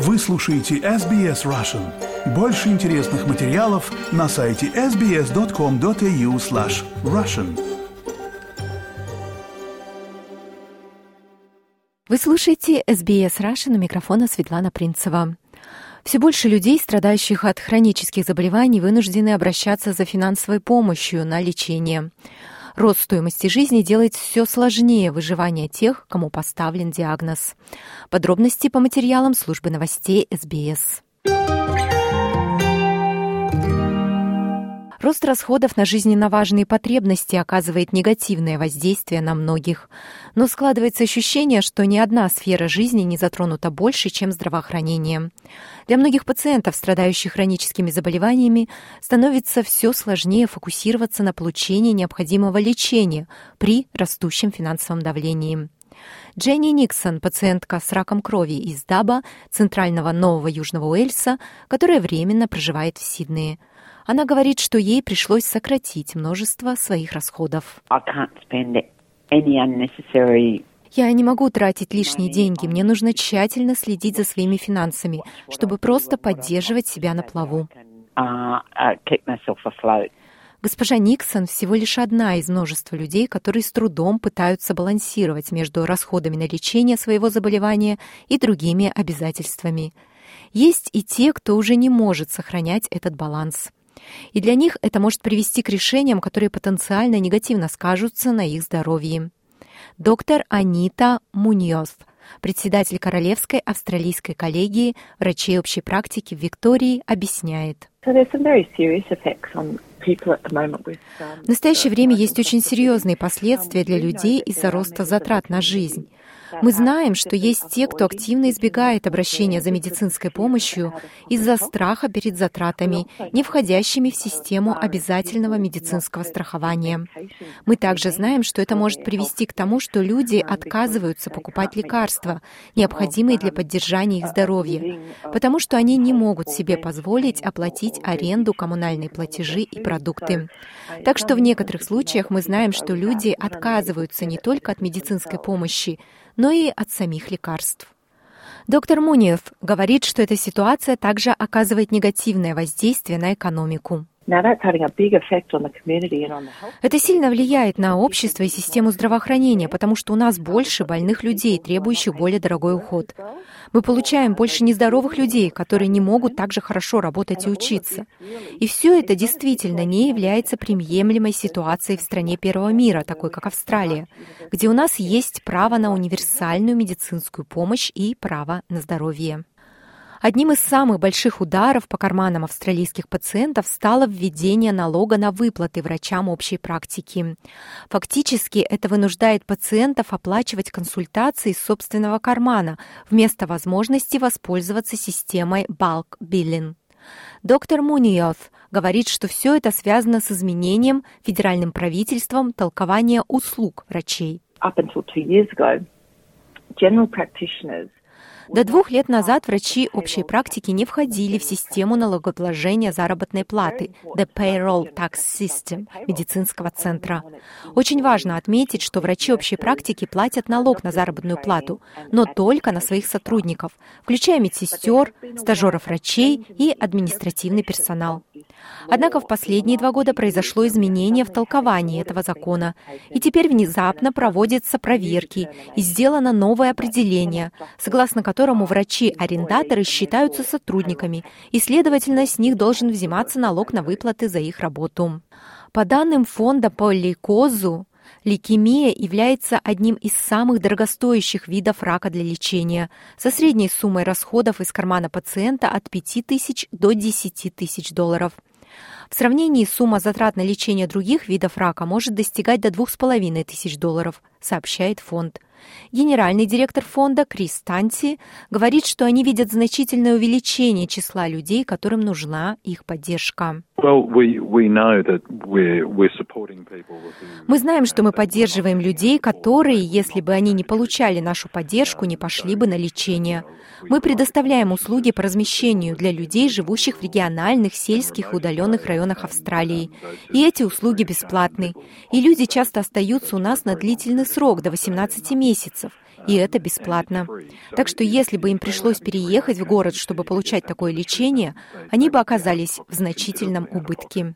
Вы слушаете SBS Russian. Больше интересных материалов на сайте sbs.com.au slash russian. Вы слушаете SBS Russian у микрофона Светлана Принцева. Все больше людей, страдающих от хронических заболеваний, вынуждены обращаться за финансовой помощью на лечение. Рост стоимости жизни делает все сложнее выживание тех, кому поставлен диагноз. Подробности по материалам службы новостей СБС. Рост расходов на жизненно важные потребности оказывает негативное воздействие на многих. Но складывается ощущение, что ни одна сфера жизни не затронута больше, чем здравоохранение. Для многих пациентов, страдающих хроническими заболеваниями, становится все сложнее фокусироваться на получении необходимого лечения при растущем финансовом давлении. Дженни Никсон, пациентка с раком крови из Даба, центрального Нового Южного Уэльса, которая временно проживает в Сиднее. Она говорит, что ей пришлось сократить множество своих расходов. Я не могу тратить лишние деньги. Мне нужно тщательно следить за своими финансами, чтобы просто поддерживать себя на плаву. Госпожа Никсон всего лишь одна из множества людей, которые с трудом пытаются балансировать между расходами на лечение своего заболевания и другими обязательствами. Есть и те, кто уже не может сохранять этот баланс. И для них это может привести к решениям, которые потенциально негативно скажутся на их здоровье. Доктор Анита Муньос, председатель Королевской австралийской коллегии врачей общей практики в Виктории, объясняет. В настоящее время есть очень серьезные последствия для людей из-за роста затрат на жизнь. Мы знаем, что есть те, кто активно избегает обращения за медицинской помощью из-за страха перед затратами, не входящими в систему обязательного медицинского страхования. Мы также знаем, что это может привести к тому, что люди отказываются покупать лекарства, необходимые для поддержания их здоровья, потому что они не могут себе позволить оплатить аренду, коммунальные платежи и продукты. Так что в некоторых случаях мы знаем, что люди отказываются не только от медицинской помощи, но и от самих лекарств. Доктор Муниев говорит, что эта ситуация также оказывает негативное воздействие на экономику. Это сильно влияет на общество и систему здравоохранения, потому что у нас больше больных людей, требующих более дорогой уход. Мы получаем больше нездоровых людей, которые не могут так же хорошо работать и учиться. И все это действительно не является приемлемой ситуацией в стране первого мира, такой как Австралия, где у нас есть право на универсальную медицинскую помощь и право на здоровье. Одним из самых больших ударов по карманам австралийских пациентов стало введение налога на выплаты врачам общей практики. Фактически это вынуждает пациентов оплачивать консультации из собственного кармана вместо возможности воспользоваться системой bulk billing. Доктор Муниоth говорит, что все это связано с изменением федеральным правительством толкования услуг врачей. До двух лет назад врачи общей практики не входили в систему налогообложения заработной платы The Payroll Tax System медицинского центра. Очень важно отметить, что врачи общей практики платят налог на заработную плату, но только на своих сотрудников, включая медсестер, стажеров врачей и административный персонал. Однако в последние два года произошло изменение в толковании этого закона, и теперь внезапно проводятся проверки и сделано новое определение, согласно которому врачи-арендаторы считаются сотрудниками, и, следовательно, с них должен взиматься налог на выплаты за их работу. По данным фонда по лейкозу, Лейкемия является одним из самых дорогостоящих видов рака для лечения, со средней суммой расходов из кармана пациента от 5 тысяч до 10 тысяч долларов. В сравнении сумма затрат на лечение других видов рака может достигать до 2,5 тысяч долларов, сообщает фонд. Генеральный директор фонда Крис Танси говорит, что они видят значительное увеличение числа людей, которым нужна их поддержка. Мы знаем, что мы поддерживаем людей, которые, если бы они не получали нашу поддержку, не пошли бы на лечение. Мы предоставляем услуги по размещению для людей, живущих в региональных, сельских и удаленных районах Австралии. И эти услуги бесплатны. И люди часто остаются у нас на длительный срок, до 18 месяцев, и это бесплатно. Так что если бы им пришлось переехать в город, чтобы получать такое лечение, они бы оказались в значительном убытке.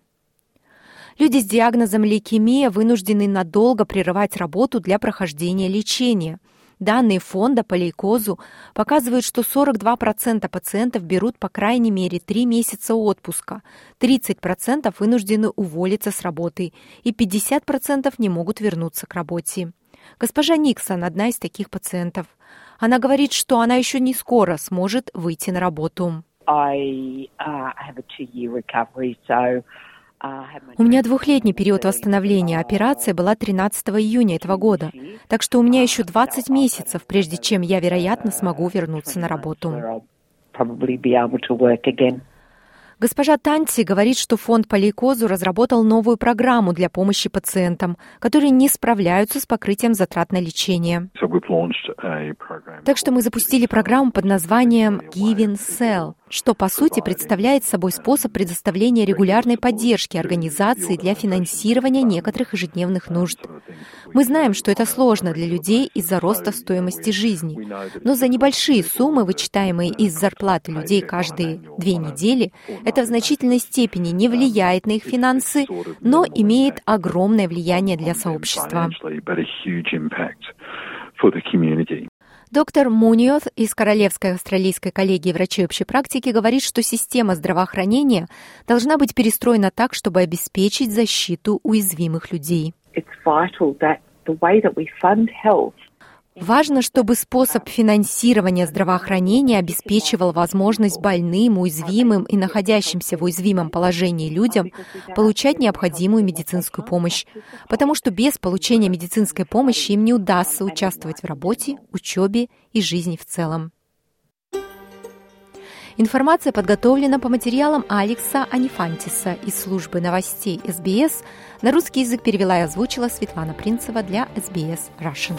Люди с диагнозом лейкемия вынуждены надолго прерывать работу для прохождения лечения. Данные фонда по лейкозу показывают, что 42% пациентов берут по крайней мере 3 месяца отпуска, 30% вынуждены уволиться с работы и 50% не могут вернуться к работе. Госпожа Никсон – одна из таких пациентов. Она говорит, что она еще не скоро сможет выйти на работу. I, uh, у меня двухлетний период восстановления. Операция была 13 июня этого года. Так что у меня еще 20 месяцев, прежде чем я, вероятно, смогу вернуться на работу. Госпожа Танти говорит, что фонд по лейкозу разработал новую программу для помощи пациентам, которые не справляются с покрытием затрат на лечение. Так что мы запустили программу под названием Giving Cell, что по сути представляет собой способ предоставления регулярной поддержки организации для финансирования некоторых ежедневных нужд. Мы знаем, что это сложно для людей из-за роста стоимости жизни, но за небольшие суммы, вычитаемые из зарплаты людей каждые две недели, это в значительной степени не влияет на их финансы, но имеет огромное влияние для сообщества. Доктор Муниот из Королевской австралийской коллегии врачей общей практики говорит, что система здравоохранения должна быть перестроена так, чтобы обеспечить защиту уязвимых людей. Важно, чтобы способ финансирования здравоохранения обеспечивал возможность больным, уязвимым и находящимся в уязвимом положении людям получать необходимую медицинскую помощь, потому что без получения медицинской помощи им не удастся участвовать в работе, учебе и жизни в целом. Информация подготовлена по материалам Алекса Анифантиса из службы новостей СБС. На русский язык перевела и озвучила Светлана Принцева для СБС Russian.